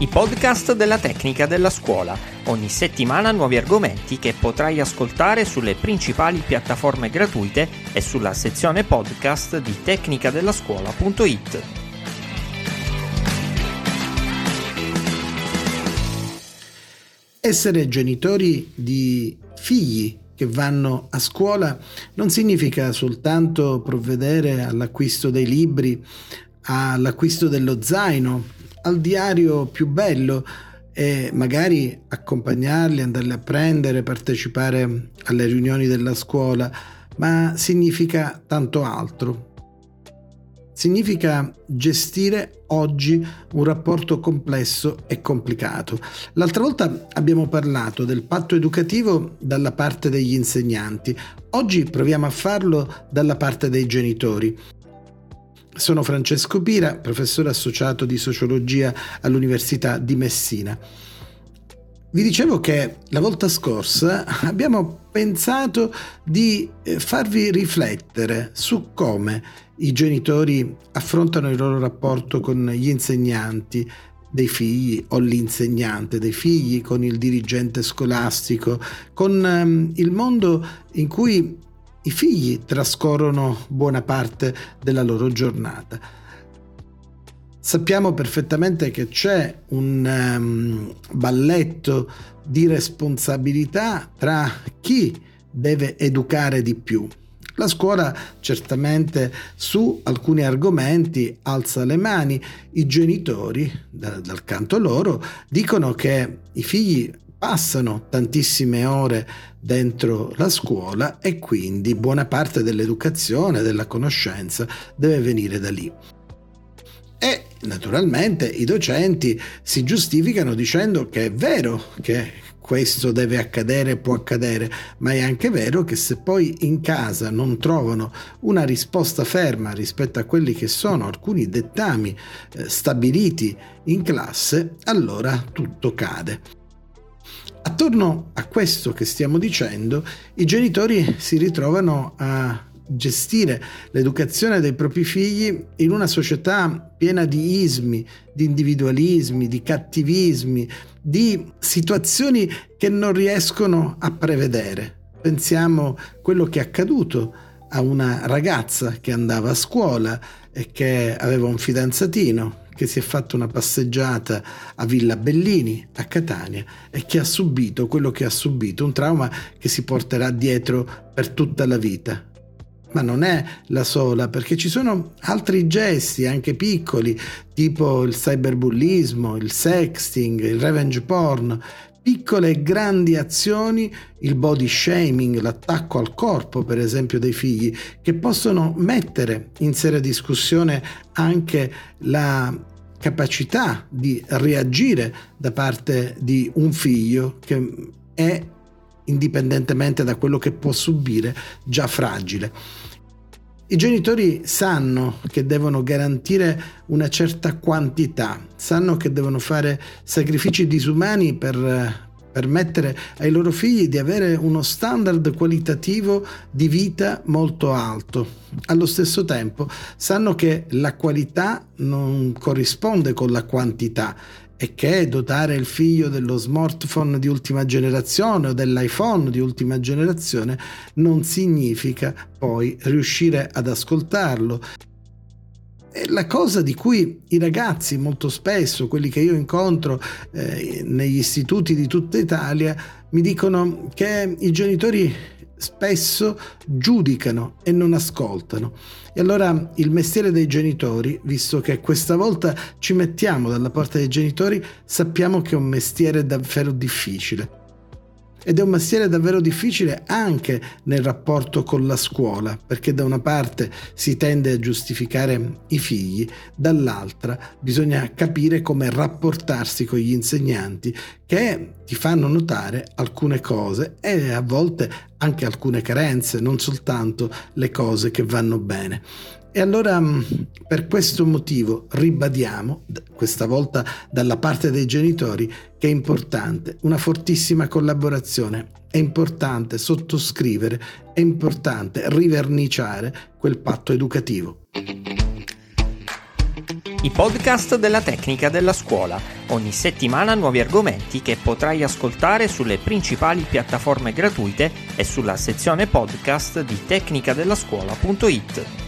i podcast della tecnica della scuola. Ogni settimana nuovi argomenti che potrai ascoltare sulle principali piattaforme gratuite e sulla sezione podcast di tecnicadellascuola.it. Essere genitori di figli che vanno a scuola non significa soltanto provvedere all'acquisto dei libri, all'acquisto dello zaino, al diario più bello e magari accompagnarli, andarli a prendere, partecipare alle riunioni della scuola, ma significa tanto altro. Significa gestire oggi un rapporto complesso e complicato. L'altra volta abbiamo parlato del patto educativo dalla parte degli insegnanti, oggi proviamo a farlo dalla parte dei genitori. Sono Francesco Pira, professore associato di sociologia all'Università di Messina. Vi dicevo che la volta scorsa abbiamo pensato di eh, farvi riflettere su come i genitori affrontano il loro rapporto con gli insegnanti dei figli o l'insegnante dei figli, con il dirigente scolastico, con ehm, il mondo in cui i figli trascorrono buona parte della loro giornata. Sappiamo perfettamente che c'è un um, balletto di responsabilità tra chi deve educare di più. La scuola certamente su alcuni argomenti alza le mani, i genitori da, dal canto loro dicono che i figli passano tantissime ore dentro la scuola e quindi buona parte dell'educazione, della conoscenza deve venire da lì. E naturalmente i docenti si giustificano dicendo che è vero che questo deve accadere, può accadere, ma è anche vero che se poi in casa non trovano una risposta ferma rispetto a quelli che sono alcuni dettami eh, stabiliti in classe, allora tutto cade. Attorno a questo che stiamo dicendo, i genitori si ritrovano a gestire l'educazione dei propri figli in una società piena di ismi, di individualismi, di cattivismi, di situazioni che non riescono a prevedere. Pensiamo a quello che è accaduto a una ragazza che andava a scuola e che aveva un fidanzatino che si è fatto una passeggiata a Villa Bellini, a Catania, e che ha subito quello che ha subito, un trauma che si porterà dietro per tutta la vita. Ma non è la sola, perché ci sono altri gesti, anche piccoli, tipo il cyberbullismo, il sexting, il revenge porn, piccole e grandi azioni, il body shaming, l'attacco al corpo per esempio dei figli, che possono mettere in seria discussione anche la capacità di reagire da parte di un figlio che è indipendentemente da quello che può subire già fragile. I genitori sanno che devono garantire una certa quantità, sanno che devono fare sacrifici disumani per permettere ai loro figli di avere uno standard qualitativo di vita molto alto. Allo stesso tempo sanno che la qualità non corrisponde con la quantità e che dotare il figlio dello smartphone di ultima generazione o dell'iPhone di ultima generazione non significa poi riuscire ad ascoltarlo. La cosa di cui i ragazzi molto spesso, quelli che io incontro eh, negli istituti di tutta Italia, mi dicono che i genitori spesso giudicano e non ascoltano. E allora il mestiere dei genitori, visto che questa volta ci mettiamo dalla parte dei genitori, sappiamo che è un mestiere davvero difficile ed è un mestiere davvero difficile anche nel rapporto con la scuola, perché da una parte si tende a giustificare i figli, dall'altra bisogna capire come rapportarsi con gli insegnanti che ti fanno notare alcune cose e a volte anche alcune carenze, non soltanto le cose che vanno bene. E allora mm, per questo motivo ribadiamo, questa volta dalla parte dei genitori, che è importante una fortissima collaborazione, è importante sottoscrivere, è importante riverniciare quel patto educativo. I podcast della tecnica della scuola. Ogni settimana nuovi argomenti che potrai ascoltare sulle principali piattaforme gratuite e sulla sezione podcast di tecnicadellascuola.it.